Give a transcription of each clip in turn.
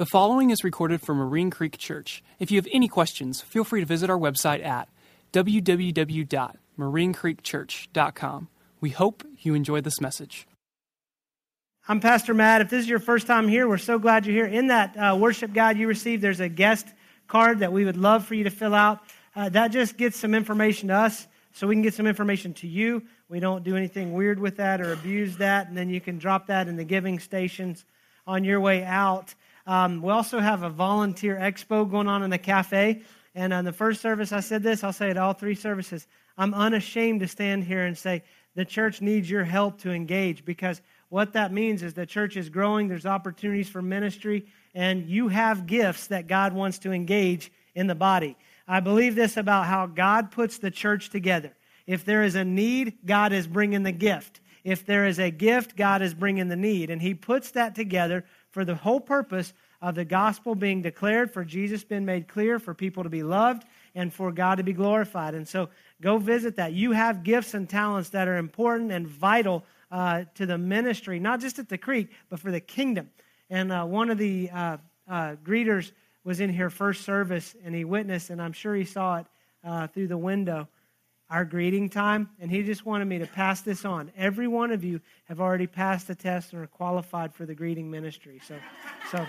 The following is recorded from Marine Creek Church. If you have any questions, feel free to visit our website at www.marinecreekchurch.com. We hope you enjoy this message. I'm Pastor Matt. If this is your first time here, we're so glad you're here. In that uh, worship guide you received, there's a guest card that we would love for you to fill out. Uh, that just gets some information to us so we can get some information to you. We don't do anything weird with that or abuse that, and then you can drop that in the giving stations on your way out. Um, we also have a volunteer expo going on in the cafe. And on the first service, I said this, I'll say it all three services. I'm unashamed to stand here and say, the church needs your help to engage because what that means is the church is growing, there's opportunities for ministry, and you have gifts that God wants to engage in the body. I believe this about how God puts the church together. If there is a need, God is bringing the gift. If there is a gift, God is bringing the need. And He puts that together for the whole purpose of the gospel being declared, for Jesus being made clear, for people to be loved, and for God to be glorified. And so go visit that. You have gifts and talents that are important and vital uh, to the ministry, not just at the creek, but for the kingdom. And uh, one of the uh, uh greeters was in here first service, and he witnessed, and I'm sure he saw it uh, through the window our greeting time, and he just wanted me to pass this on. Every one of you have already passed the test and are qualified for the greeting ministry. So, so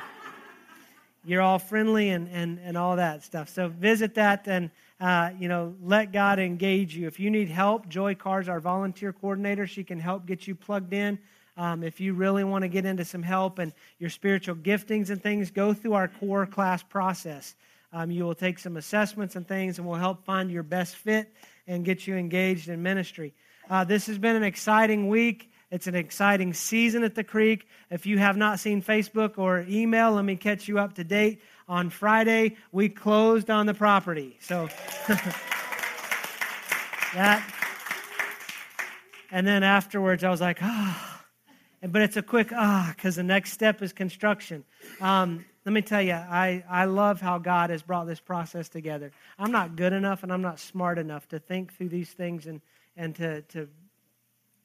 you're all friendly and, and, and all that stuff. So visit that and, uh, you know, let God engage you. If you need help, Joy Carr's our volunteer coordinator. She can help get you plugged in. Um, if you really want to get into some help and your spiritual giftings and things, go through our core class process. Um, you will take some assessments and things, and we'll help find your best fit and get you engaged in ministry. Uh, this has been an exciting week. It's an exciting season at the Creek. If you have not seen Facebook or email, let me catch you up to date. On Friday, we closed on the property. So that. And then afterwards, I was like, ah. But it's a quick ah, because the next step is construction. Um, let me tell you, I, I love how God has brought this process together. I'm not good enough and I'm not smart enough to think through these things and, and to, to,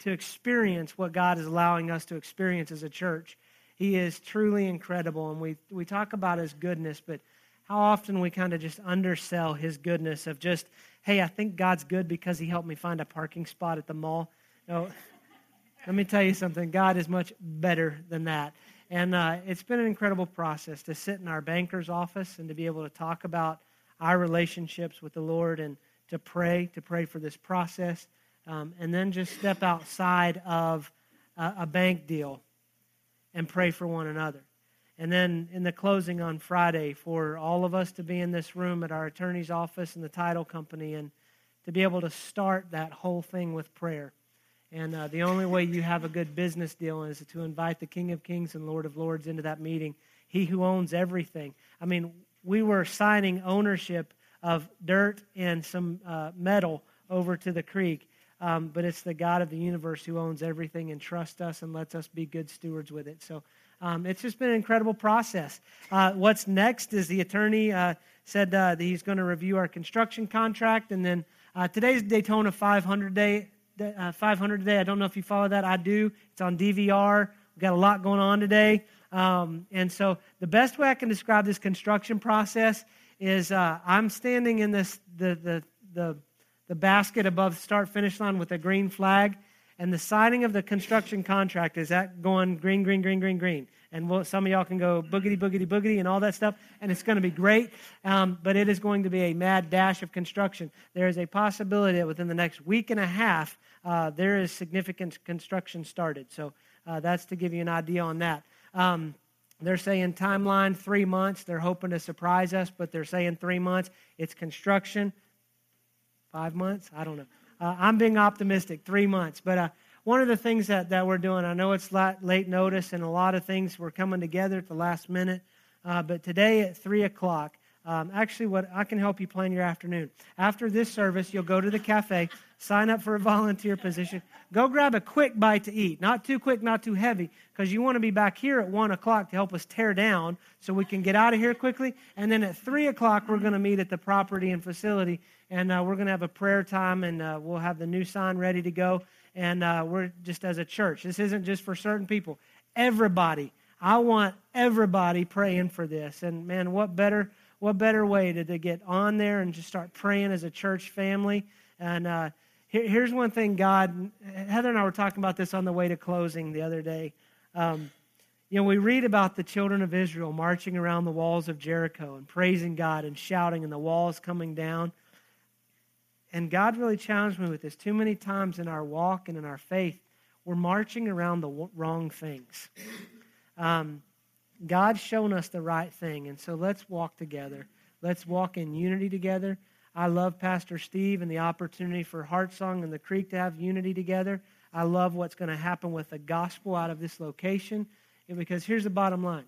to experience what God is allowing us to experience as a church. He is truly incredible, and we, we talk about his goodness, but how often we kind of just undersell his goodness of just, hey, I think God's good because he helped me find a parking spot at the mall. No, let me tell you something God is much better than that. And uh, it's been an incredible process to sit in our banker's office and to be able to talk about our relationships with the Lord and to pray, to pray for this process, um, and then just step outside of a, a bank deal and pray for one another. And then in the closing on Friday, for all of us to be in this room at our attorney's office and the title company and to be able to start that whole thing with prayer. And uh, the only way you have a good business deal is to invite the King of Kings and Lord of Lords into that meeting. He who owns everything. I mean, we were signing ownership of dirt and some uh, metal over to the creek, um, but it's the God of the universe who owns everything and trusts us and lets us be good stewards with it. So um, it's just been an incredible process. Uh, what's next is the attorney uh, said uh, that he's going to review our construction contract, and then uh, today's Daytona 500 day uh, 500 today. I don't know if you follow that. I do. It's on DVR. We've got a lot going on today. Um, and so the best way I can describe this construction process is uh, I'm standing in this the, the, the, the basket above start finish line with a green flag, and the signing of the construction contract is that going green, green, green, green, green and we'll, some of y'all can go boogity, boogity, boogity, and all that stuff, and it's going to be great. Um, but it is going to be a mad dash of construction. There is a possibility that within the next week and a half, uh, there is significant construction started. So uh, that's to give you an idea on that. Um, they're saying timeline three months. They're hoping to surprise us, but they're saying three months. It's construction. Five months? I don't know. Uh, I'm being optimistic. Three months, but uh, one of the things that, that we're doing, I know it's late notice and a lot of things were coming together at the last minute, uh, but today at 3 o'clock, um, actually, what I can help you plan your afternoon. After this service, you'll go to the cafe, sign up for a volunteer position, go grab a quick bite to eat. Not too quick, not too heavy, because you want to be back here at 1 o'clock to help us tear down so we can get out of here quickly. And then at 3 o'clock, we're going to meet at the property and facility, and uh, we're going to have a prayer time, and uh, we'll have the new sign ready to go and uh, we're just as a church. This isn't just for certain people. Everybody I want everybody praying for this. And man, what better what better way to, to get on there and just start praying as a church family? And uh, here, here's one thing God, Heather and I were talking about this on the way to closing the other day. Um, you know, we read about the children of Israel marching around the walls of Jericho and praising God and shouting, and the walls coming down. And God really challenged me with this. Too many times in our walk and in our faith, we're marching around the wrong things. Um, God's shown us the right thing, and so let's walk together. Let's walk in unity together. I love Pastor Steve and the opportunity for Heart Song and the Creek to have unity together. I love what's going to happen with the gospel out of this location. Because here's the bottom line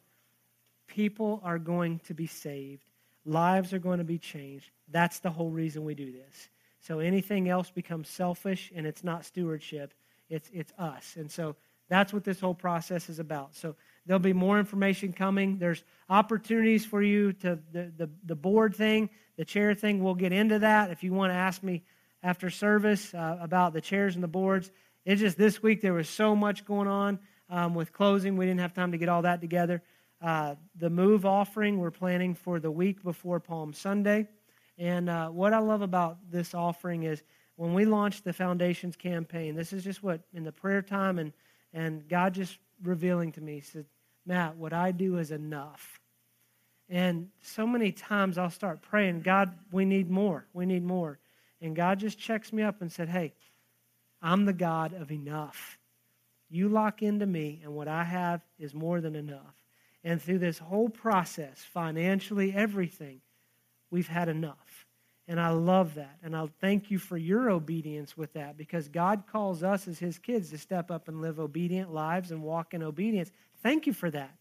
people are going to be saved, lives are going to be changed. That's the whole reason we do this. So anything else becomes selfish and it's not stewardship, it's, it's us. And so that's what this whole process is about. So there'll be more information coming. There's opportunities for you to the, the, the board thing, the chair thing. We'll get into that. If you want to ask me after service uh, about the chairs and the boards, it's just this week there was so much going on um, with closing. We didn't have time to get all that together. Uh, the move offering we're planning for the week before Palm Sunday. And uh, what I love about this offering is when we launched the Foundations campaign, this is just what, in the prayer time, and, and God just revealing to me, said, Matt, what I do is enough. And so many times I'll start praying, God, we need more. We need more. And God just checks me up and said, Hey, I'm the God of enough. You lock into me, and what I have is more than enough. And through this whole process, financially, everything, we've had enough. And I love that. And I'll thank you for your obedience with that because God calls us as His kids to step up and live obedient lives and walk in obedience. Thank you for that.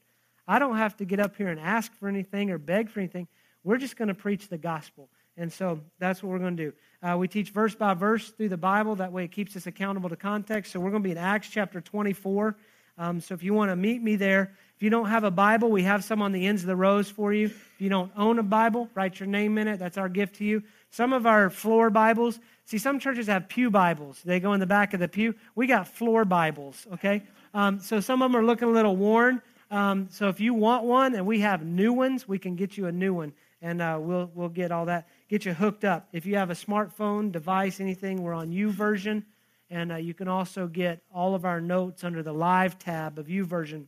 I don't have to get up here and ask for anything or beg for anything. We're just going to preach the gospel. And so that's what we're going to do. Uh, we teach verse by verse through the Bible. That way it keeps us accountable to context. So we're going to be in Acts chapter 24. Um, so if you want to meet me there, if you don't have a Bible, we have some on the ends of the rows for you. If you don't own a Bible, write your name in it. That's our gift to you. Some of our floor Bibles, see, some churches have pew Bibles. They go in the back of the pew. We got floor Bibles, okay? Um, so some of them are looking a little worn. Um, so if you want one and we have new ones, we can get you a new one and uh, we'll, we'll get all that get you hooked up. If you have a smartphone, device, anything, we're on U YouVersion. And uh, you can also get all of our notes under the live tab of U YouVersion.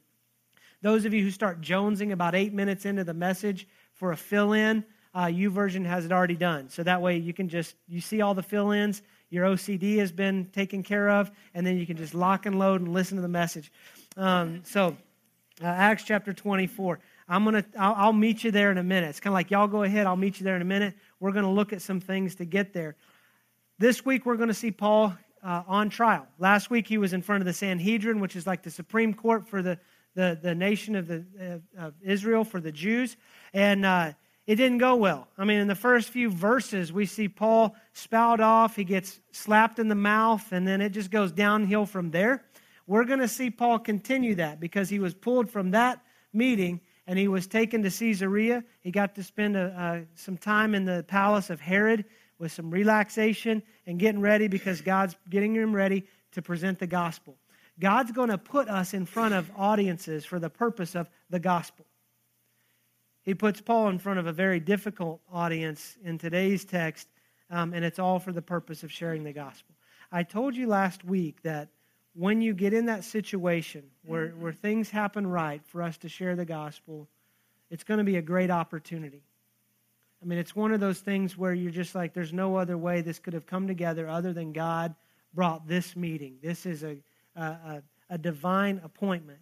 Those of you who start jonesing about eight minutes into the message for a fill in, uh, YouVersion has it already done. So that way you can just, you see all the fill ins, your OCD has been taken care of, and then you can just lock and load and listen to the message. Um, so, uh, Acts chapter 24. I'm gonna, I'll, I'll meet you there in a minute. It's kind of like y'all go ahead. I'll meet you there in a minute. We're to look at some things to get there. This week, we're to see Paul uh, on trial. Last week, he was in front of the Sanhedrin, which is like the Supreme Court for the, the, the nation of, the, uh, of Israel, for the Jews. And uh, it didn't go well. I mean, in the first few verses, we see Paul spout off. He gets slapped in the mouth, and then it just goes downhill from there. We're going to see Paul continue that because he was pulled from that meeting and he was taken to Caesarea. He got to spend a, uh, some time in the palace of Herod with some relaxation and getting ready because God's getting him ready to present the gospel. God's going to put us in front of audiences for the purpose of the gospel. He puts Paul in front of a very difficult audience in today's text, um, and it's all for the purpose of sharing the gospel. I told you last week that when you get in that situation where, where things happen right for us to share the gospel, it's going to be a great opportunity. I mean, it's one of those things where you're just like, there's no other way this could have come together other than God brought this meeting. This is a, a, a divine appointment.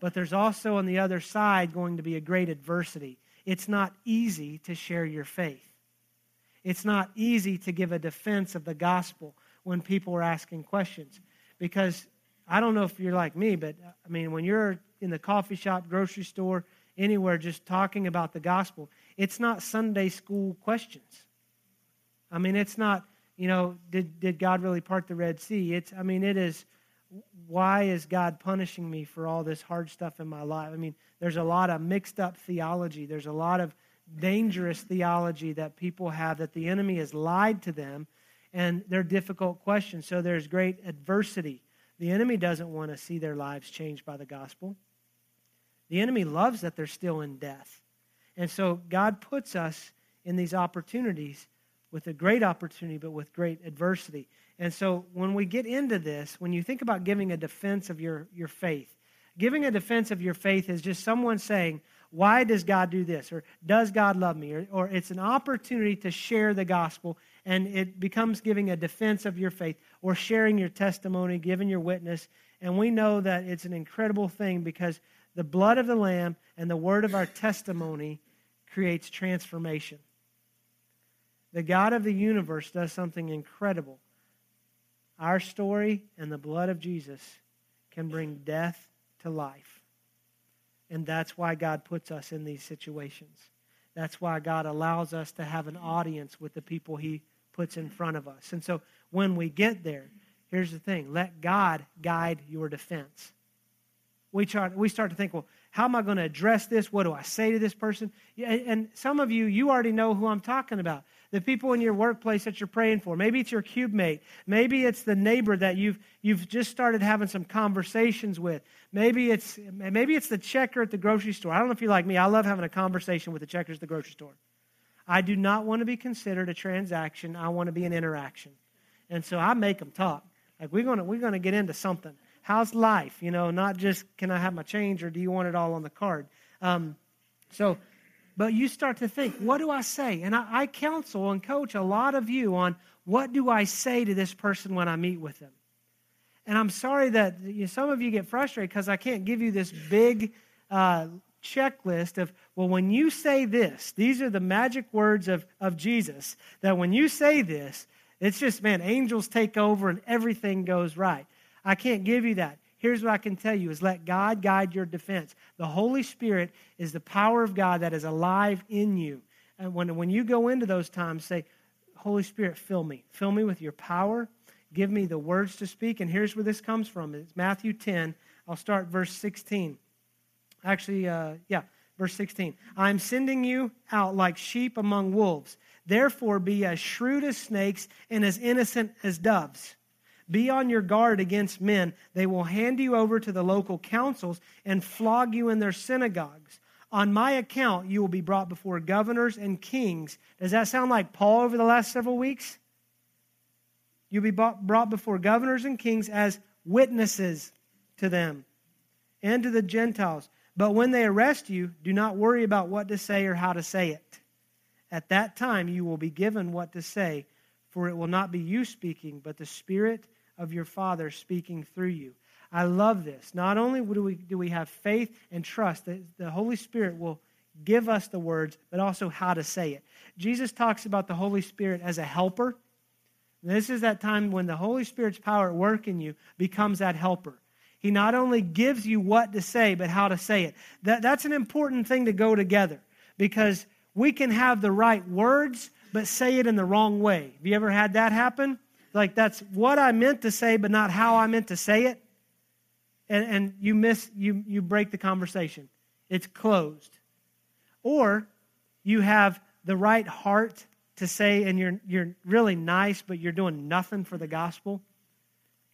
But there's also on the other side going to be a great adversity. It's not easy to share your faith. It's not easy to give a defense of the gospel when people are asking questions. Because I don't know if you're like me, but I mean, when you're in the coffee shop, grocery store, anywhere, just talking about the gospel, it's not Sunday school questions. I mean, it's not, you know, did, did God really part the Red Sea? It's, I mean, it is, why is God punishing me for all this hard stuff in my life? I mean, there's a lot of mixed up theology. There's a lot of dangerous theology that people have that the enemy has lied to them and they're difficult questions. So there's great adversity. The enemy doesn't want to see their lives changed by the gospel. The enemy loves that they're still in death. And so God puts us in these opportunities with a great opportunity, but with great adversity. And so when we get into this, when you think about giving a defense of your, your faith, giving a defense of your faith is just someone saying, Why does God do this? Or does God love me? Or, or it's an opportunity to share the gospel, and it becomes giving a defense of your faith or sharing your testimony, giving your witness. And we know that it's an incredible thing because the blood of the Lamb and the word of our testimony creates transformation. The God of the universe does something incredible. Our story and the blood of Jesus can bring death to life. And that's why God puts us in these situations. That's why God allows us to have an audience with the people He puts in front of us. And so when we get there, here's the thing let God guide your defense. We, try, we start to think, well, how am I going to address this? What do I say to this person? And some of you, you already know who I'm talking about the people in your workplace that you're praying for. Maybe it's your cube mate. Maybe it's the neighbor that you've, you've just started having some conversations with. Maybe it's, maybe it's the checker at the grocery store. I don't know if you're like me. I love having a conversation with the checkers at the grocery store. I do not want to be considered a transaction. I want to be an interaction. And so I make them talk. Like, we're going to, we're going to get into something. How's life? You know, not just can I have my change or do you want it all on the card? Um, so but you start to think, what do I say? And I, I counsel and coach a lot of you on what do I say to this person when I meet with them. And I'm sorry that you know, some of you get frustrated because I can't give you this big uh, checklist of, well, when you say this, these are the magic words of, of Jesus, that when you say this, it's just, man, angels take over and everything goes right. I can't give you that here's what I can tell you is let God guide your defense. The Holy Spirit is the power of God that is alive in you. And when, when you go into those times, say, Holy Spirit, fill me. Fill me with your power. Give me the words to speak. And here's where this comes from. It's Matthew 10. I'll start verse 16. Actually, uh, yeah, verse 16. I'm sending you out like sheep among wolves. Therefore, be as shrewd as snakes and as innocent as doves. Be on your guard against men. They will hand you over to the local councils and flog you in their synagogues. On my account, you will be brought before governors and kings. Does that sound like Paul over the last several weeks? You'll be brought before governors and kings as witnesses to them and to the Gentiles. But when they arrest you, do not worry about what to say or how to say it. At that time, you will be given what to say, for it will not be you speaking, but the Spirit of your Father speaking through you. I love this. Not only do we, do we have faith and trust that the Holy Spirit will give us the words, but also how to say it. Jesus talks about the Holy Spirit as a helper. This is that time when the Holy Spirit's power at work in you becomes that helper. He not only gives you what to say, but how to say it. That, that's an important thing to go together because we can have the right words, but say it in the wrong way. Have you ever had that happen? Like that's what I meant to say, but not how I meant to say it. And, and you miss, you, you break the conversation. It's closed. Or you have the right heart to say, and you're, you're really nice, but you're doing nothing for the gospel.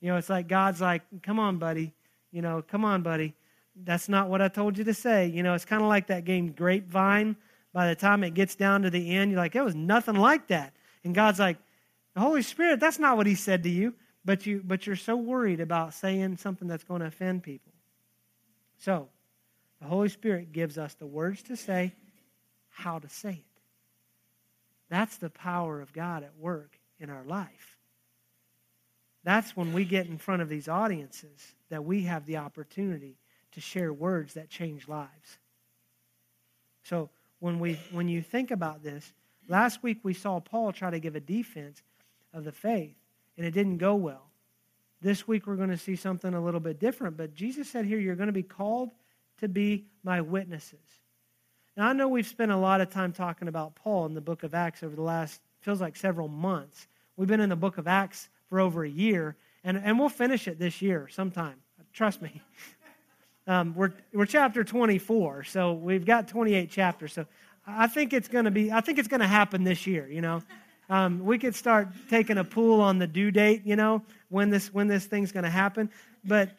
You know, it's like God's like, come on, buddy. You know, come on, buddy. That's not what I told you to say. You know, it's kind of like that game Grapevine. By the time it gets down to the end, you're like, it was nothing like that. And God's like, the Holy Spirit, that's not what he said to you, but, you, but you're so worried about saying something that's going to offend people. So, the Holy Spirit gives us the words to say, how to say it. That's the power of God at work in our life. That's when we get in front of these audiences that we have the opportunity to share words that change lives. So when we when you think about this, last week we saw Paul try to give a defense of the faith, and it didn't go well. This week we're going to see something a little bit different, but Jesus said here, You're going to be called to be my witnesses. Now, I know we've spent a lot of time talking about Paul in the book of Acts over the last, feels like several months. We've been in the book of Acts for over a year, and, and we'll finish it this year sometime. Trust me. Um, we're, we're chapter 24, so we've got 28 chapters. So I think it's going to be, I think it's going to happen this year, you know. Um, we could start taking a pool on the due date, you know, when this when this thing's going to happen. But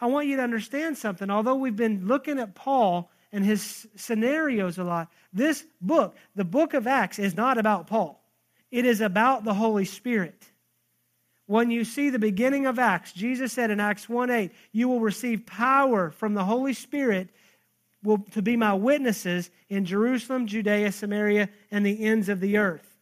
I want you to understand something. Although we've been looking at Paul and his scenarios a lot, this book, the book of Acts, is not about Paul. It is about the Holy Spirit. When you see the beginning of Acts, Jesus said in Acts 1 8, You will receive power from the Holy Spirit will, to be my witnesses in Jerusalem, Judea, Samaria, and the ends of the earth.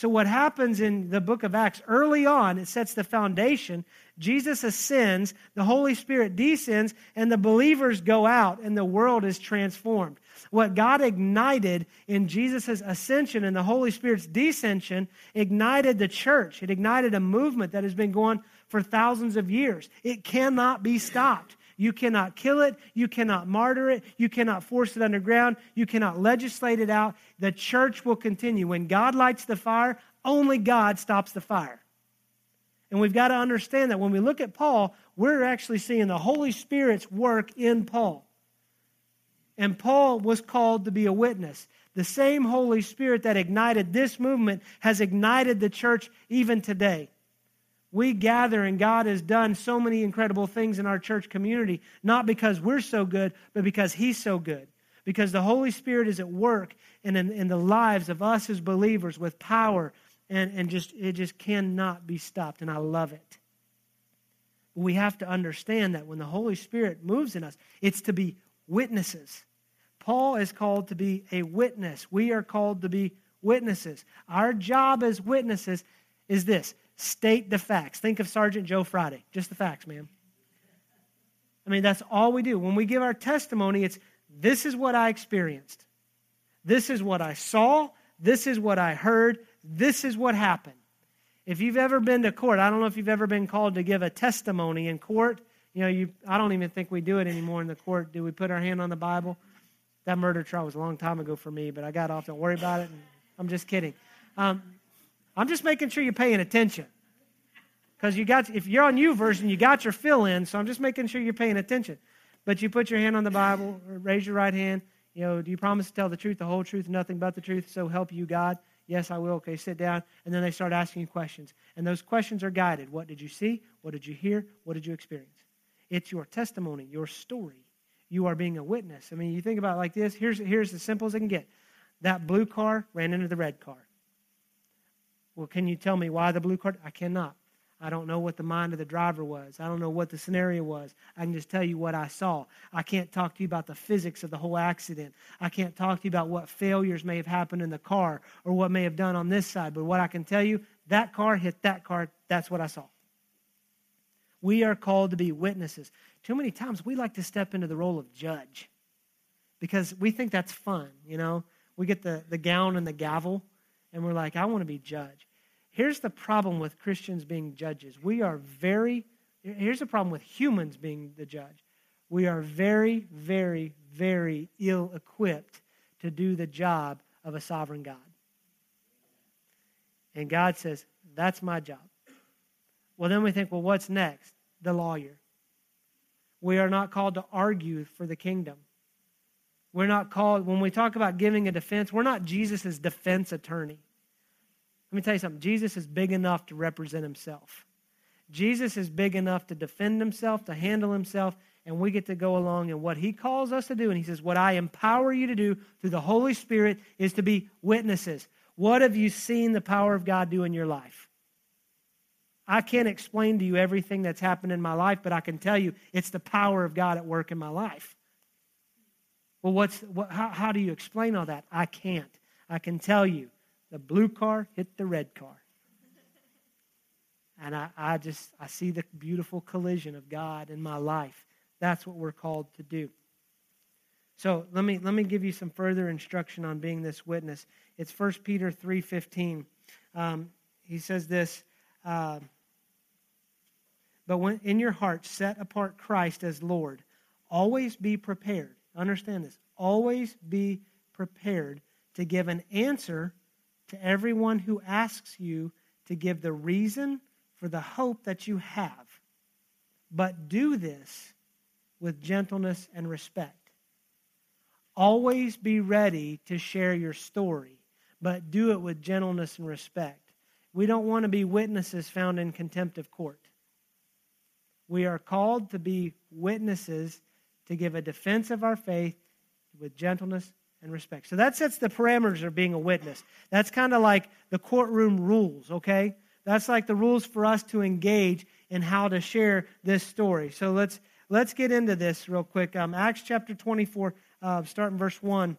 So, what happens in the book of Acts early on, it sets the foundation. Jesus ascends, the Holy Spirit descends, and the believers go out, and the world is transformed. What God ignited in Jesus' ascension and the Holy Spirit's descension ignited the church. It ignited a movement that has been going for thousands of years. It cannot be stopped. You cannot kill it. You cannot martyr it. You cannot force it underground. You cannot legislate it out. The church will continue. When God lights the fire, only God stops the fire. And we've got to understand that when we look at Paul, we're actually seeing the Holy Spirit's work in Paul. And Paul was called to be a witness. The same Holy Spirit that ignited this movement has ignited the church even today we gather and God has done so many incredible things in our church community, not because we're so good, but because He's so good. Because the Holy Spirit is at work in, in, in the lives of us as believers with power, and, and just it just cannot be stopped. And I love it. We have to understand that when the Holy Spirit moves in us, it's to be witnesses. Paul is called to be a witness. We are called to be witnesses. Our job as witnesses is this State the facts. Think of Sergeant Joe Friday. Just the facts, man. I mean, that's all we do. When we give our testimony, it's this is what I experienced. This is what I saw. This is what I heard. This is what happened. If you've ever been to court, I don't know if you've ever been called to give a testimony in court. You know, you, I don't even think we do it anymore in the court. Do we put our hand on the Bible? That murder trial was a long time ago for me, but I got off. Don't worry about it. I'm just kidding. Um, I'm just making sure you're paying attention. Because you got, if you're on YouVersion, you got your fill in, so I'm just making sure you're paying attention. But you put your hand on the Bible, raise your right hand. You know, do you promise to tell the truth, the whole truth, nothing but the truth, so help you God? Yes, I will. Okay, sit down. And then they start asking you questions. And those questions are guided. What did you see? What did you hear? What did you experience? It's your testimony, your story. You are being a witness. I mean, you think about it like this. Here's, here's as simple as I can get. That blue car ran into the red car. Well, can you tell me why the blue car? I cannot. I don't know what the mind of the driver was. I don't know what the scenario was. I can just tell you what I saw. I can't talk to you about the physics of the whole accident. I can't talk to you about what failures may have happened in the car or what may have done on this side. But what I can tell you, that car hit that car. That's what I saw. We are called to be witnesses. Too many times we like to step into the role of judge because we think that's fun, you know? We get the, the gown and the gavel and we're like, I want to be judge. Here's the problem with Christians being judges. We are very, here's the problem with humans being the judge. We are very, very, very ill equipped to do the job of a sovereign God. And God says, That's my job. Well, then we think, Well, what's next? The lawyer. We are not called to argue for the kingdom. We're not called, when we talk about giving a defense, we're not Jesus' defense attorney. Let me tell you something Jesus is big enough to represent himself. Jesus is big enough to defend himself, to handle himself, and we get to go along and what he calls us to do. And he says, What I empower you to do through the Holy Spirit is to be witnesses. What have you seen the power of God do in your life? I can't explain to you everything that's happened in my life, but I can tell you it's the power of God at work in my life. Well, what's, what, how, how do you explain all that? I can't. I can tell you the blue car hit the red car. And I, I just, I see the beautiful collision of God in my life. That's what we're called to do. So let me, let me give you some further instruction on being this witness. It's 1 Peter 3.15. Um, he says this, uh, But when in your heart set apart Christ as Lord, always be prepared. Understand this. Always be prepared to give an answer to everyone who asks you to give the reason for the hope that you have. But do this with gentleness and respect. Always be ready to share your story, but do it with gentleness and respect. We don't want to be witnesses found in contempt of court. We are called to be witnesses, to give a defense of our faith with gentleness and respect. So that sets the parameters of being a witness. That's kind of like the courtroom rules, okay? That's like the rules for us to engage in how to share this story. So let's let's get into this real quick. Um, Acts chapter 24, uh, starting verse 1.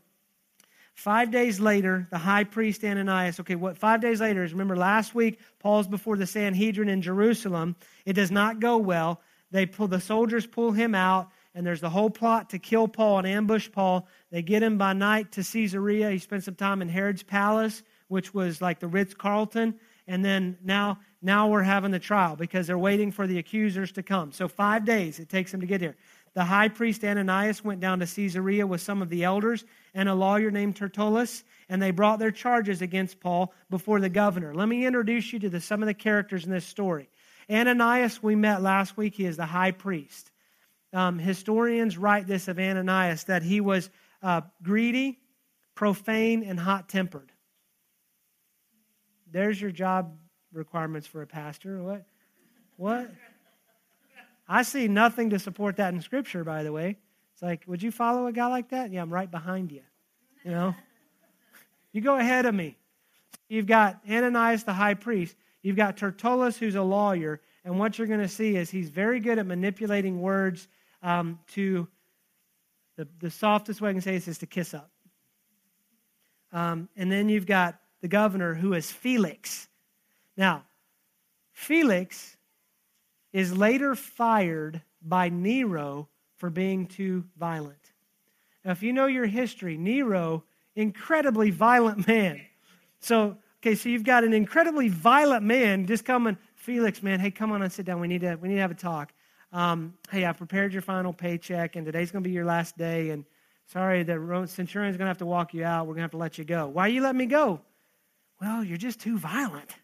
Five days later, the high priest Ananias, okay, what five days later is remember last week, Paul's before the Sanhedrin in Jerusalem. It does not go well. They pull the soldiers pull him out, and there's the whole plot to kill Paul and ambush Paul. They get him by night to Caesarea. He spent some time in Herod's palace, which was like the Ritz Carlton. And then now, now we're having the trial because they're waiting for the accusers to come. So five days it takes them to get here. The high priest Ananias went down to Caesarea with some of the elders and a lawyer named Tertullus, and they brought their charges against Paul before the governor. Let me introduce you to the, some of the characters in this story. Ananias, we met last week, he is the high priest. Um, historians write this of Ananias that he was uh, greedy, profane, and hot tempered. There's your job requirements for a pastor. What? What? I see nothing to support that in Scripture, by the way. It's like, would you follow a guy like that? Yeah, I'm right behind you. You know? You go ahead of me. You've got Ananias the high priest. You've got Tertullus, who's a lawyer. And what you're going to see is he's very good at manipulating words um, to the, the softest way I can say this is to kiss up. Um, and then you've got the governor, who is Felix. Now, Felix is later fired by Nero for being too violent. Now, if you know your history, Nero, incredibly violent man. So, okay, so you've got an incredibly violent man just coming, Felix, man, hey, come on and sit down. We need to, we need to have a talk. Um, hey, I prepared your final paycheck, and today's going to be your last day, and sorry, the centurion's going to have to walk you out. We're going to have to let you go. Why are you let me go? Well, you're just too violent.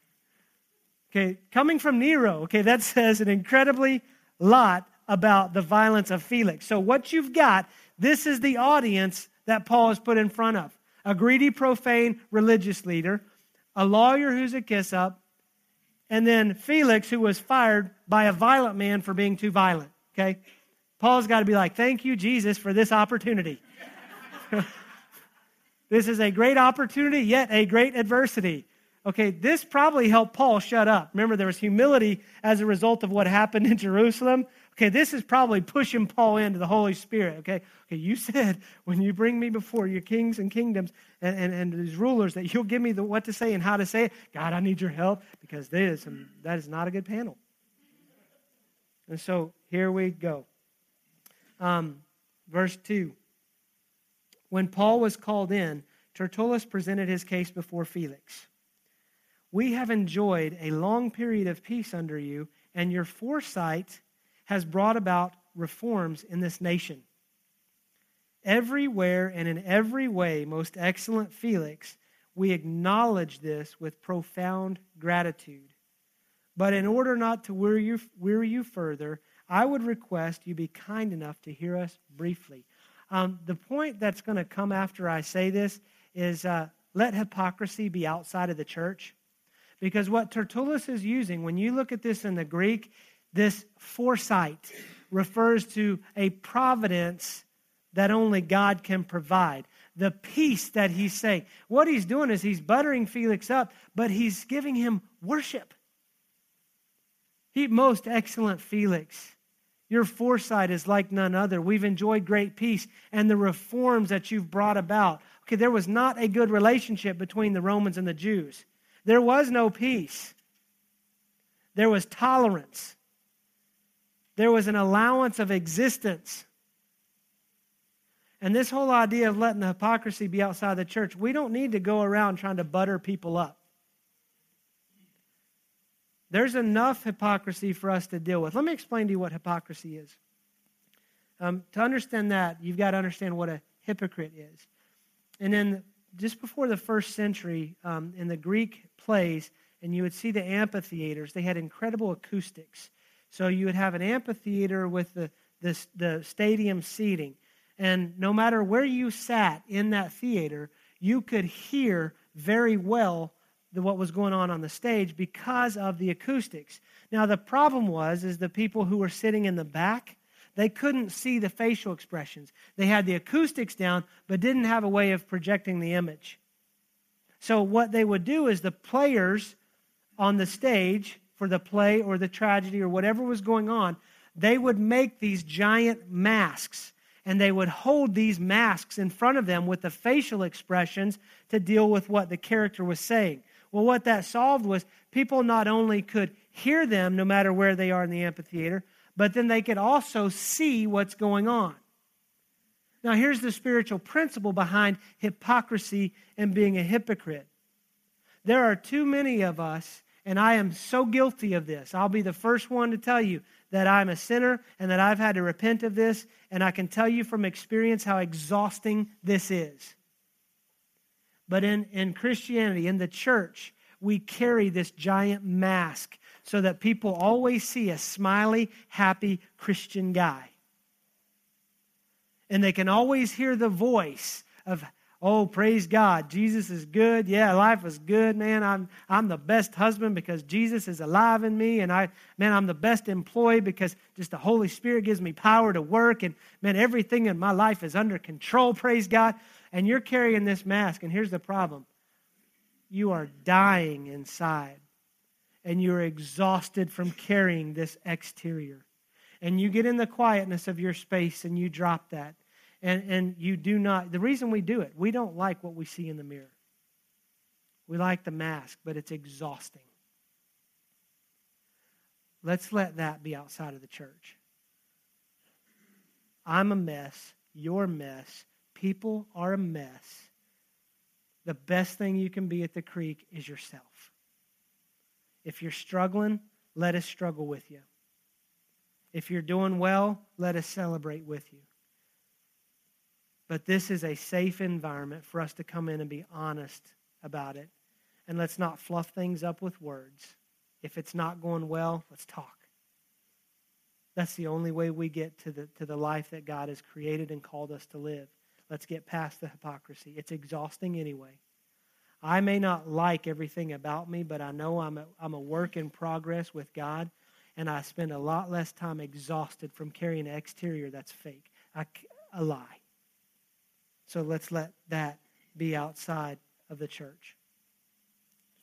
Okay, coming from Nero, okay, that says an incredibly lot about the violence of Felix. So, what you've got, this is the audience that Paul has put in front of a greedy, profane religious leader, a lawyer who's a kiss up, and then Felix, who was fired by a violent man for being too violent. Okay? Paul's got to be like, thank you, Jesus, for this opportunity. this is a great opportunity, yet a great adversity. Okay, this probably helped Paul shut up. Remember, there was humility as a result of what happened in Jerusalem. Okay, this is probably pushing Paul into the Holy Spirit. Okay, okay, you said when you bring me before your kings and kingdoms and, and, and these rulers that you'll give me the what to say and how to say it. God, I need your help because this and that is not a good panel. And so here we go. Um, verse 2. When Paul was called in, Tertullus presented his case before Felix. We have enjoyed a long period of peace under you, and your foresight has brought about reforms in this nation. Everywhere and in every way, most excellent Felix, we acknowledge this with profound gratitude. But in order not to weary you, weary you further, I would request you be kind enough to hear us briefly. Um, the point that's going to come after I say this is uh, let hypocrisy be outside of the church. Because what Tertullus is using, when you look at this in the Greek, this foresight refers to a providence that only God can provide. The peace that he's saying. What he's doing is he's buttering Felix up, but he's giving him worship. He, most excellent Felix, your foresight is like none other. We've enjoyed great peace and the reforms that you've brought about. Okay, there was not a good relationship between the Romans and the Jews. There was no peace. There was tolerance. There was an allowance of existence. And this whole idea of letting the hypocrisy be outside the church, we don't need to go around trying to butter people up. There's enough hypocrisy for us to deal with. Let me explain to you what hypocrisy is. Um, to understand that, you've got to understand what a hypocrite is. And then, just before the first century, um, in the Greek plays, and you would see the amphitheaters. They had incredible acoustics. So you would have an amphitheater with the, the, the stadium seating. And no matter where you sat in that theater, you could hear very well the, what was going on on the stage because of the acoustics. Now the problem was is the people who were sitting in the back, they couldn't see the facial expressions. They had the acoustics down but didn't have a way of projecting the image. So what they would do is the players on the stage for the play or the tragedy or whatever was going on, they would make these giant masks and they would hold these masks in front of them with the facial expressions to deal with what the character was saying. Well, what that solved was people not only could hear them no matter where they are in the amphitheater, but then they could also see what's going on. Now, here's the spiritual principle behind hypocrisy and being a hypocrite. There are too many of us, and I am so guilty of this. I'll be the first one to tell you that I'm a sinner and that I've had to repent of this, and I can tell you from experience how exhausting this is. But in, in Christianity, in the church, we carry this giant mask so that people always see a smiley, happy Christian guy. And they can always hear the voice of, oh, praise God, Jesus is good. Yeah, life is good, man. I'm, I'm the best husband because Jesus is alive in me. And I, man, I'm the best employee because just the Holy Spirit gives me power to work. And man, everything in my life is under control, praise God and you're carrying this mask, and here's the problem you are dying inside, and you're exhausted from carrying this exterior. And you get in the quietness of your space and you drop that. And, and you do not, the reason we do it, we don't like what we see in the mirror. We like the mask, but it's exhausting. Let's let that be outside of the church. I'm a mess. You're mess. People are a mess. The best thing you can be at the creek is yourself. If you're struggling, let us struggle with you. If you're doing well, let us celebrate with you. But this is a safe environment for us to come in and be honest about it. And let's not fluff things up with words. If it's not going well, let's talk. That's the only way we get to the, to the life that God has created and called us to live. Let's get past the hypocrisy. It's exhausting anyway. I may not like everything about me, but I know I'm a, I'm a work in progress with God, and I spend a lot less time exhausted from carrying an exterior that's fake, I, a lie. So let's let that be outside of the church.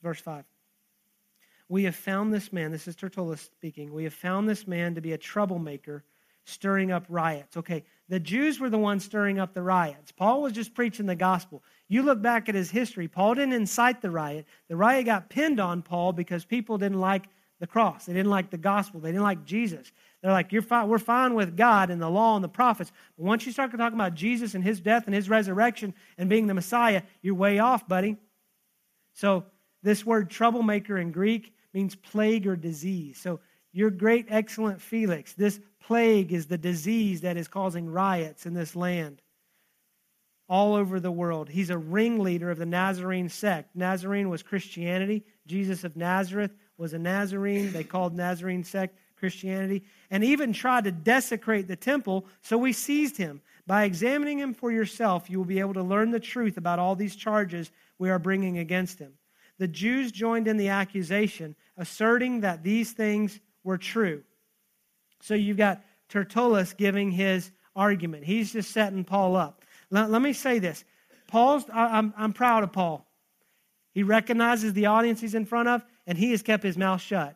Verse 5. We have found this man, this is Tertullus speaking, we have found this man to be a troublemaker, stirring up riots. Okay, the Jews were the ones stirring up the riots. Paul was just preaching the gospel. You look back at his history, Paul didn't incite the riot. The riot got pinned on Paul because people didn't like the cross. They didn't like the gospel. They didn't like Jesus. They're like, You're fine, we're fine with God and the law and the prophets. But once you start talking about Jesus and his death and his resurrection and being the Messiah, you're way off, buddy. So this word troublemaker in Greek means plague or disease. So your great, excellent Felix, this plague is the disease that is causing riots in this land all over the world. He's a ringleader of the Nazarene sect. Nazarene was Christianity. Jesus of Nazareth was a Nazarene. They called Nazarene sect Christianity. And even tried to desecrate the temple, so we seized him. By examining him for yourself, you will be able to learn the truth about all these charges we are bringing against him. The Jews joined in the accusation, asserting that these things were true. So you've got Tertullus giving his argument. He's just setting Paul up. Let, let me say this. Paul's, I, I'm, I'm proud of Paul. He recognizes the audience he's in front of, and he has kept his mouth shut.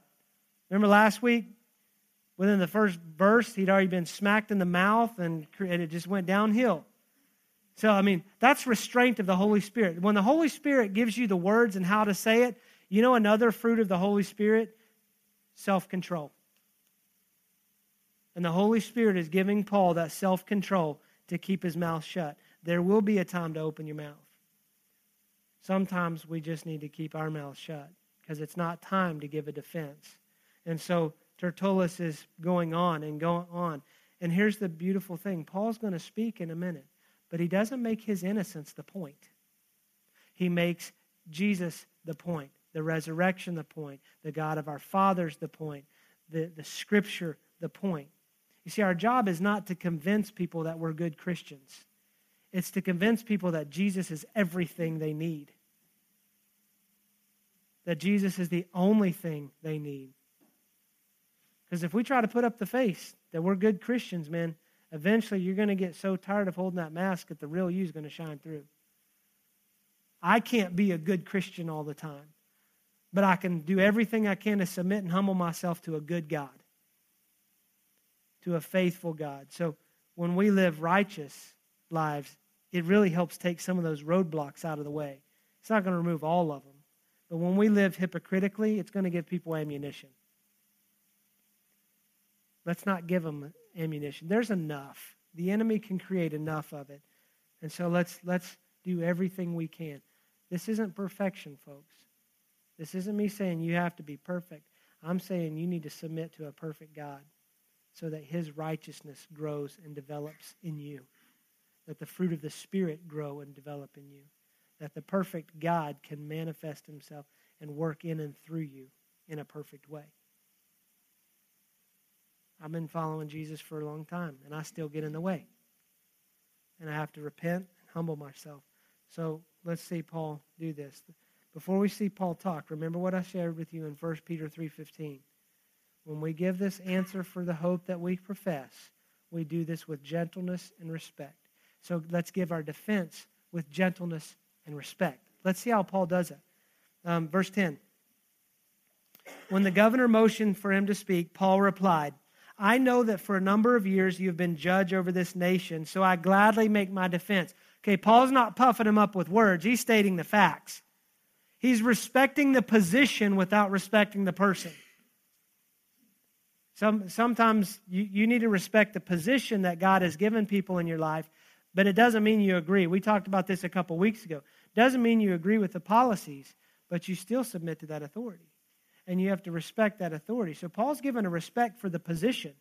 Remember last week? Within the first verse, he'd already been smacked in the mouth, and it just went downhill. So, I mean, that's restraint of the Holy Spirit. When the Holy Spirit gives you the words and how to say it, you know another fruit of the Holy Spirit? Self control. And the Holy Spirit is giving Paul that self control to keep his mouth shut. There will be a time to open your mouth. Sometimes we just need to keep our mouth shut because it's not time to give a defense. And so Tertullus is going on and going on. And here's the beautiful thing Paul's going to speak in a minute, but he doesn't make his innocence the point. He makes Jesus the point, the resurrection the point, the God of our fathers the point, the, the scripture the point. You see, our job is not to convince people that we're good Christians, it's to convince people that Jesus is everything they need. that Jesus is the only thing they need. Because if we try to put up the face that we're good Christians, man, eventually you're going to get so tired of holding that mask that the real you is going to shine through. I can't be a good Christian all the time, but I can do everything I can to submit and humble myself to a good God, to a faithful God. So when we live righteous lives, it really helps take some of those roadblocks out of the way. It's not going to remove all of them. But when we live hypocritically, it's going to give people ammunition. Let's not give them ammunition. There's enough. The enemy can create enough of it. And so let's let's do everything we can. This isn't perfection, folks. This isn't me saying you have to be perfect. I'm saying you need to submit to a perfect God so that his righteousness grows and develops in you. That the fruit of the Spirit grow and develop in you. That the perfect God can manifest himself and work in and through you in a perfect way. I've been following Jesus for a long time, and I still get in the way. And I have to repent and humble myself. So let's see Paul do this. Before we see Paul talk, remember what I shared with you in 1 Peter 3:15. When we give this answer for the hope that we profess, we do this with gentleness and respect. So let's give our defense with gentleness and respect. Let's see how Paul does it. Um, verse 10. When the governor motioned for him to speak, Paul replied, I know that for a number of years you have been judge over this nation, so I gladly make my defense. Okay, Paul's not puffing him up with words, he's stating the facts. He's respecting the position without respecting the person. Some, sometimes you, you need to respect the position that God has given people in your life, but it doesn't mean you agree. We talked about this a couple weeks ago. Doesn't mean you agree with the policies, but you still submit to that authority and you have to respect that authority. So Paul's given a respect for the position.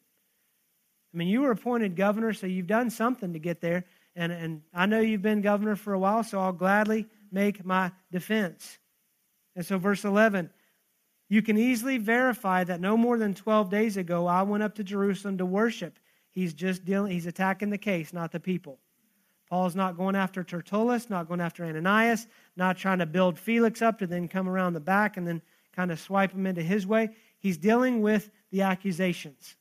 I mean, you were appointed governor, so you've done something to get there. And, and I know you've been governor for a while, so I'll gladly make my defense. And so, verse 11 you can easily verify that no more than 12 days ago I went up to Jerusalem to worship. He's just dealing, he's attacking the case, not the people. Paul's not going after Tertullus, not going after Ananias, not trying to build Felix up to then come around the back and then kind of swipe him into his way. He's dealing with the accusations.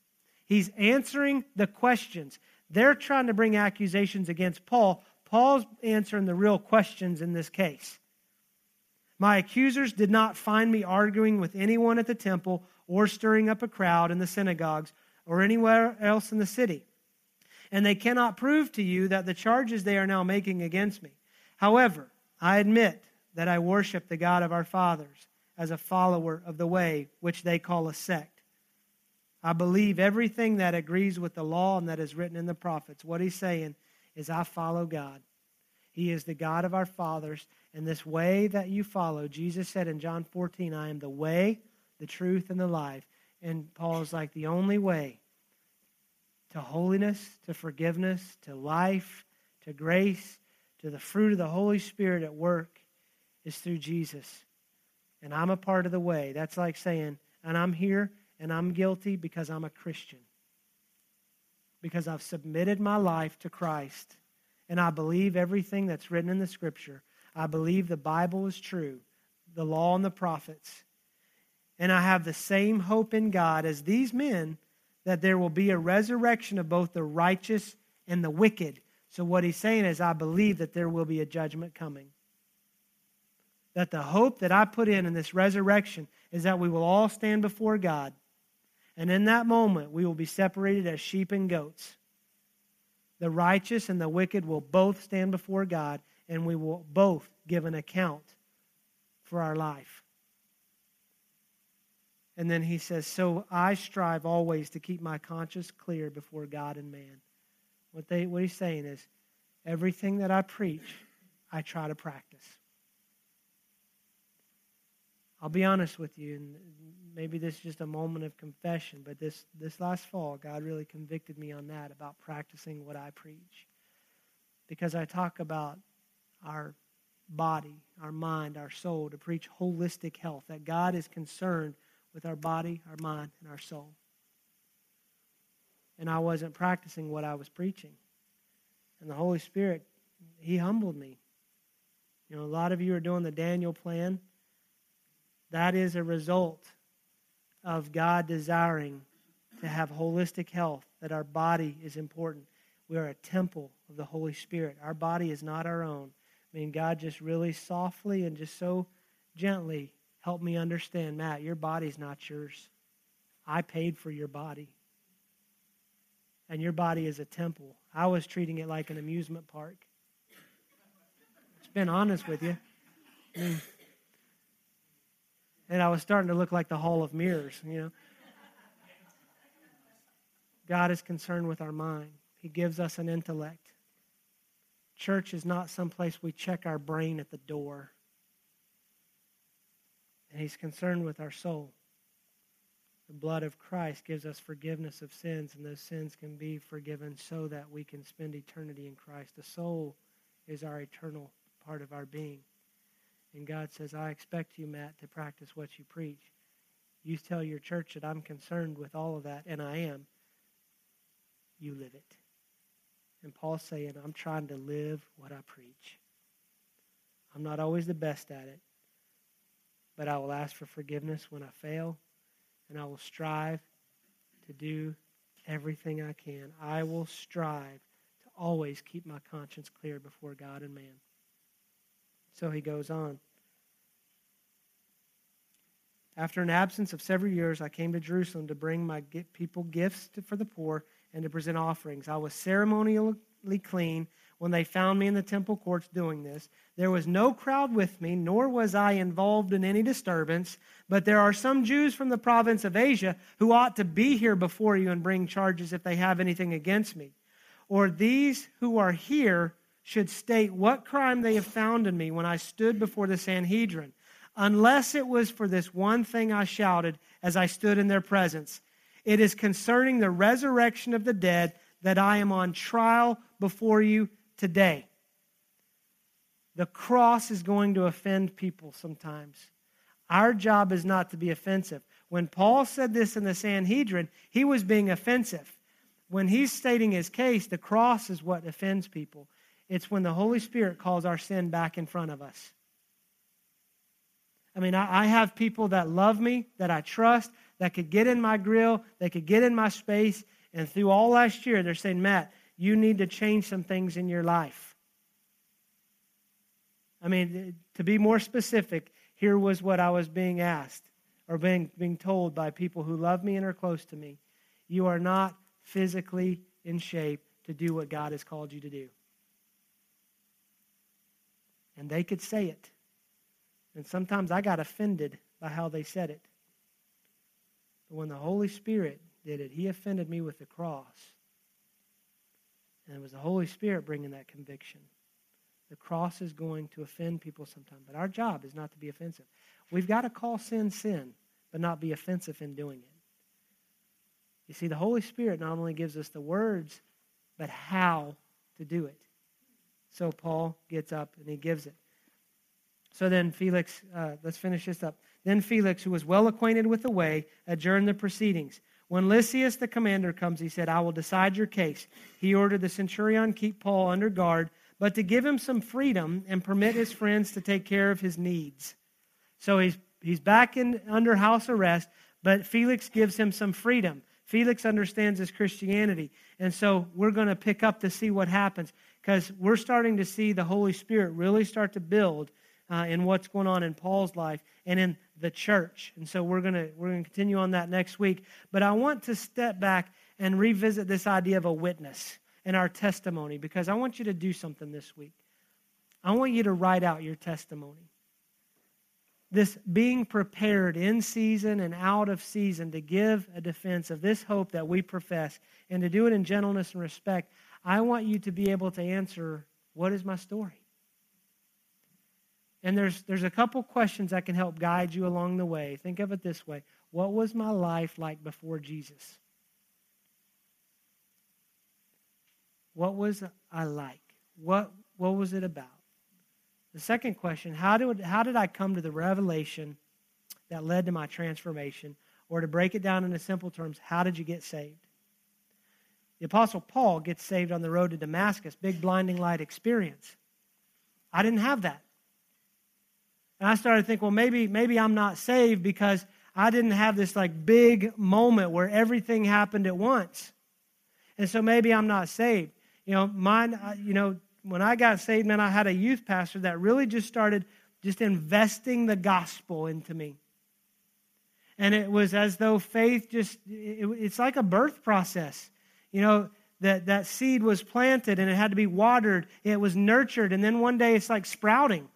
He's answering the questions. They're trying to bring accusations against Paul. Paul's answering the real questions in this case. My accusers did not find me arguing with anyone at the temple or stirring up a crowd in the synagogues or anywhere else in the city. And they cannot prove to you that the charges they are now making against me. However, I admit that I worship the God of our fathers as a follower of the way, which they call a sect. I believe everything that agrees with the law and that is written in the prophets. What he's saying is, I follow God. He is the God of our fathers. And this way that you follow, Jesus said in John 14, I am the way, the truth, and the life. And Paul's like, the only way to holiness, to forgiveness, to life, to grace, to the fruit of the Holy Spirit at work is through Jesus and I'm a part of the way. That's like saying, and I'm here and I'm guilty because I'm a Christian. Because I've submitted my life to Christ and I believe everything that's written in the scripture. I believe the Bible is true, the law and the prophets. And I have the same hope in God as these men that there will be a resurrection of both the righteous and the wicked. So, what he's saying is, I believe that there will be a judgment coming that the hope that I put in in this resurrection is that we will all stand before God. And in that moment, we will be separated as sheep and goats. The righteous and the wicked will both stand before God, and we will both give an account for our life. And then he says, So I strive always to keep my conscience clear before God and man. What, they, what he's saying is, everything that I preach, I try to practice. I'll be honest with you, and maybe this is just a moment of confession, but this, this last fall, God really convicted me on that about practicing what I preach. Because I talk about our body, our mind, our soul, to preach holistic health, that God is concerned with our body, our mind, and our soul. And I wasn't practicing what I was preaching. And the Holy Spirit, He humbled me. You know, a lot of you are doing the Daniel plan That is a result of God desiring to have holistic health, that our body is important. We are a temple of the Holy Spirit. Our body is not our own. I mean, God just really softly and just so gently helped me understand Matt, your body's not yours. I paid for your body. And your body is a temple. I was treating it like an amusement park. Just been honest with you. I mean, and I was starting to look like the Hall of Mirrors, you know. God is concerned with our mind. He gives us an intellect. Church is not someplace we check our brain at the door. And He's concerned with our soul. The blood of Christ gives us forgiveness of sins, and those sins can be forgiven so that we can spend eternity in Christ. The soul is our eternal part of our being. And God says, I expect you, Matt, to practice what you preach. You tell your church that I'm concerned with all of that, and I am. You live it. And Paul's saying, I'm trying to live what I preach. I'm not always the best at it, but I will ask for forgiveness when I fail, and I will strive to do everything I can. I will strive to always keep my conscience clear before God and man. So he goes on. After an absence of several years, I came to Jerusalem to bring my people gifts for the poor and to present offerings. I was ceremonially clean when they found me in the temple courts doing this. There was no crowd with me, nor was I involved in any disturbance. But there are some Jews from the province of Asia who ought to be here before you and bring charges if they have anything against me. Or these who are here should state what crime they have found in me when I stood before the Sanhedrin, unless it was for this one thing I shouted as I stood in their presence it is concerning the resurrection of the dead that I am on trial before you today. The cross is going to offend people sometimes. Our job is not to be offensive. When Paul said this in the Sanhedrin, he was being offensive. When he's stating his case, the cross is what offends people. It's when the Holy Spirit calls our sin back in front of us. I mean, I, have people that love me, that I trust, that could get in my grill, they could get in my space, and through all last year, they're saying, Matt, you need to change some things in your life. I mean, to be more specific, here was what I was being asked or being, being told by people who love me and are close to me. You are not physically in shape to do what God has called you to do. And they could say it. And sometimes I got offended by how they said it. But when the Holy Spirit did it, He offended me with the cross. And it was the Holy Spirit bringing that conviction. The cross is going to offend people sometimes, but our job is not to be offensive. We've got to call sin sin, but not be offensive in doing it. You see, the Holy Spirit not only gives us the words, but how to do it. So Paul gets up and he gives it. So then, Felix, uh, let's finish this up. Then Felix, who was well acquainted with the way, adjourned the proceedings. When Lysias the commander comes, he said, I will decide your case. He ordered the centurion keep Paul under guard, but to give him some freedom and permit his friends to take care of his needs. So he's, he's back in under house arrest, but Felix gives him some freedom. Felix understands his Christianity. And so we're going to pick up to see what happens because we're starting to see the Holy Spirit really start to build uh, in what's going on in Paul's life and in the church. And so we're to we're to continue on that next week. But I want to step back and revisit this idea of a witness and our testimony because I want you to do something this week. I want you to write out your testimony. This being prepared in season and out of season to give a defense of this hope that we profess and to do it in gentleness and respect. I want you to be able to answer what is my story? And there's, there's a couple questions that can help guide you along the way. Think of it this way What was my life like before Jesus? What was I like? What, what was it about? The second question how did, how did I come to the revelation that led to my transformation? Or to break it down into simple terms, how did you get saved? The Apostle Paul gets saved on the road to Damascus, big blinding light experience. I didn't have that. And I started to think, well, maybe, maybe I'm not saved because I didn't have this like big moment where everything happened at once. And so maybe I'm not saved. You know, mine, you know, when I got saved, man, I had a youth pastor that really just started just investing the gospel into me. And it was as though faith just, it, it's like a birth process. You know, that, that seed was planted and it had to be watered, it was nurtured, and then one day it's like sprouting.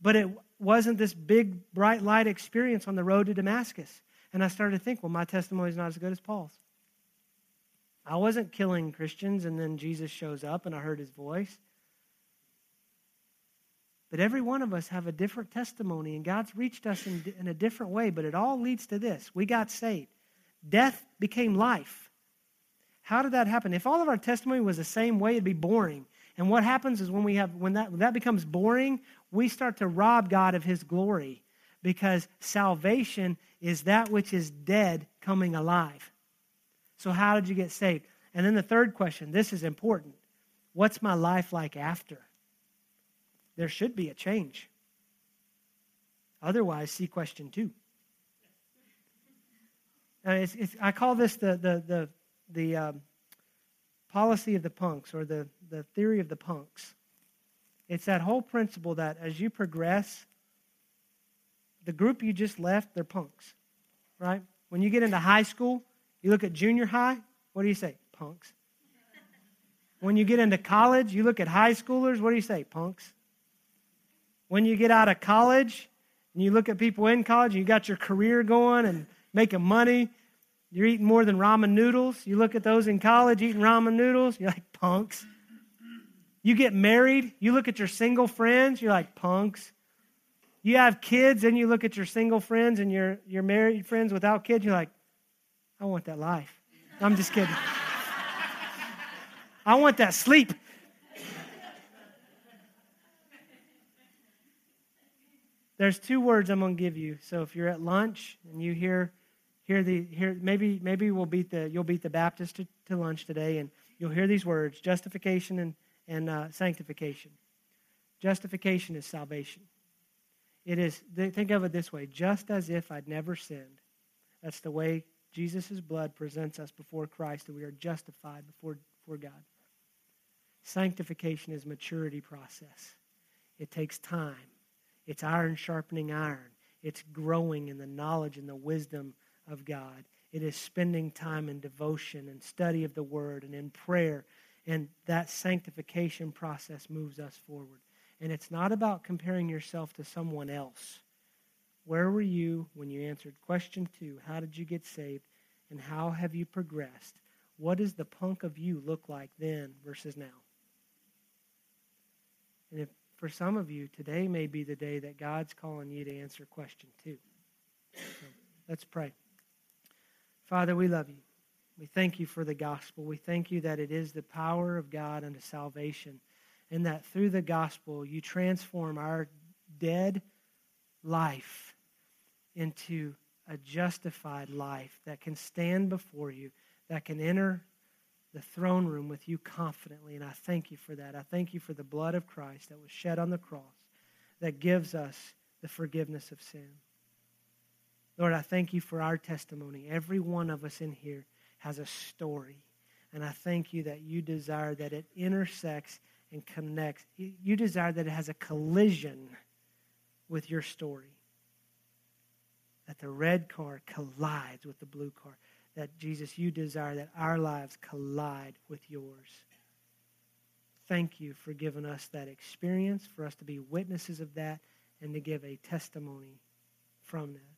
But it wasn't this big, bright light experience on the road to Damascus. And I started to think, well, my testimony is not as good as Paul's. I wasn't killing Christians, and then Jesus shows up and I heard his voice. But every one of us have a different testimony, and God's reached us in, in a different way, but it all leads to this. We got saved. Death became life. How did that happen? If all of our testimony was the same way, it'd be boring. And what happens is when we have when that when that becomes boring, we start to rob God of his glory because salvation is that which is dead coming alive. So how did you get saved? And then the third question, this is important. What's my life like after? There should be a change. Otherwise, see question two. Uh, it's, it's, I call this the, the, the the um, policy of the punks or the, the theory of the punks. It's that whole principle that as you progress, the group you just left, they're punks, right? When you get into high school, you look at junior high, what do you say? Punks. When you get into college, you look at high schoolers, what do you say? Punks. When you get out of college and you look at people in college, you got your career going and making money, you're eating more than ramen noodles. You look at those in college eating ramen noodles, you're like punks. You get married, you look at your single friends, you're like punks. You have kids, and you look at your single friends and your, your married friends without kids, you're like, I want that life. I'm just kidding. I want that sleep. There's two words I'm going to give you. So if you're at lunch and you hear hear the maybe maybe we'll beat the you'll beat the Baptist to, to lunch today, and you'll hear these words: justification and and uh, sanctification. Justification is salvation. It is think of it this way: just as if I'd never sinned. That's the way Jesus' blood presents us before Christ, that we are justified before, before God. Sanctification is maturity process. It takes time. It's iron sharpening iron. It's growing in the knowledge and the wisdom of God. It is spending time in devotion and study of the Word and in prayer. And that sanctification process moves us forward. And it's not about comparing yourself to someone else. Where were you when you answered question two? How did you get saved? And how have you progressed? What does the punk of you look like then versus now? And if for some of you, today may be the day that God's calling you to answer question two. So let's pray. Father, we love you. We thank you for the gospel. We thank you that it is the power of God unto salvation, and that through the gospel you transform our dead life into a justified life that can stand before you, that can enter the throne room with you confidently. And I thank you for that. I thank you for the blood of Christ that was shed on the cross that gives us the forgiveness of sin. Lord, I thank you for our testimony. Every one of us in here has a story. And I thank you that you desire that it intersects and connects. You desire that it has a collision with your story. That the red car collides with the blue car. That, Jesus, you desire that our lives collide with yours. Thank you for giving us that experience, for us to be witnesses of that, and to give a testimony from that.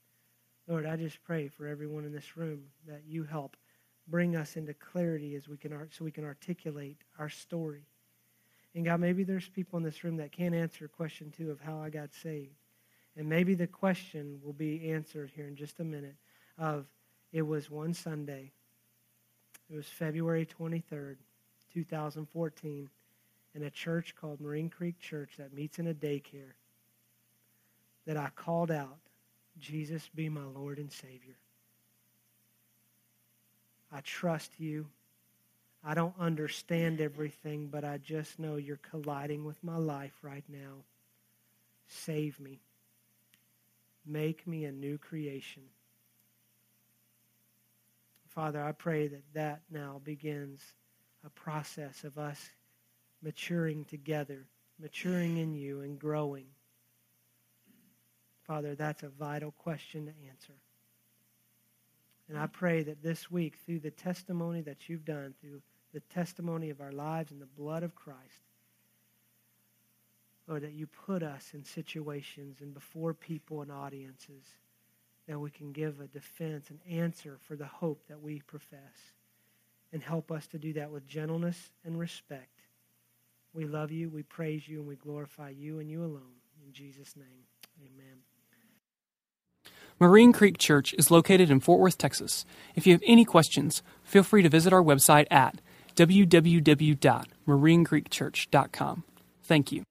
Lord, I just pray for everyone in this room that you help bring us into clarity as we can so we can articulate our story. And God, maybe there's people in this room that can't answer question two of how I got saved. And maybe the question will be answered here in just a minute of it was one Sunday. It was February 23rd, 2014, in a church called Marine Creek Church that meets in a daycare that I called out Jesus, be my Lord and Savior. I trust you. I don't understand everything, but I just know you're colliding with my life right now. save me. Make me a new creation. Father, I pray that that now begins a process of us maturing together, maturing in you and growing. Father, that's a vital question to answer. And I pray that this week, through the testimony that you've done, through the testimony of our lives and the blood of Christ, Lord, that you put us in situations and before people and audiences that we can give a defense, an answer for the hope that we profess. And help us to do that with gentleness and respect. We love you, we praise you, and we glorify you and you alone. In Jesus' name, amen. Marine Creek Church is located in Fort Worth, Texas. If you have any questions, feel free to visit our website at www.marinecreekchurch.com. Thank you.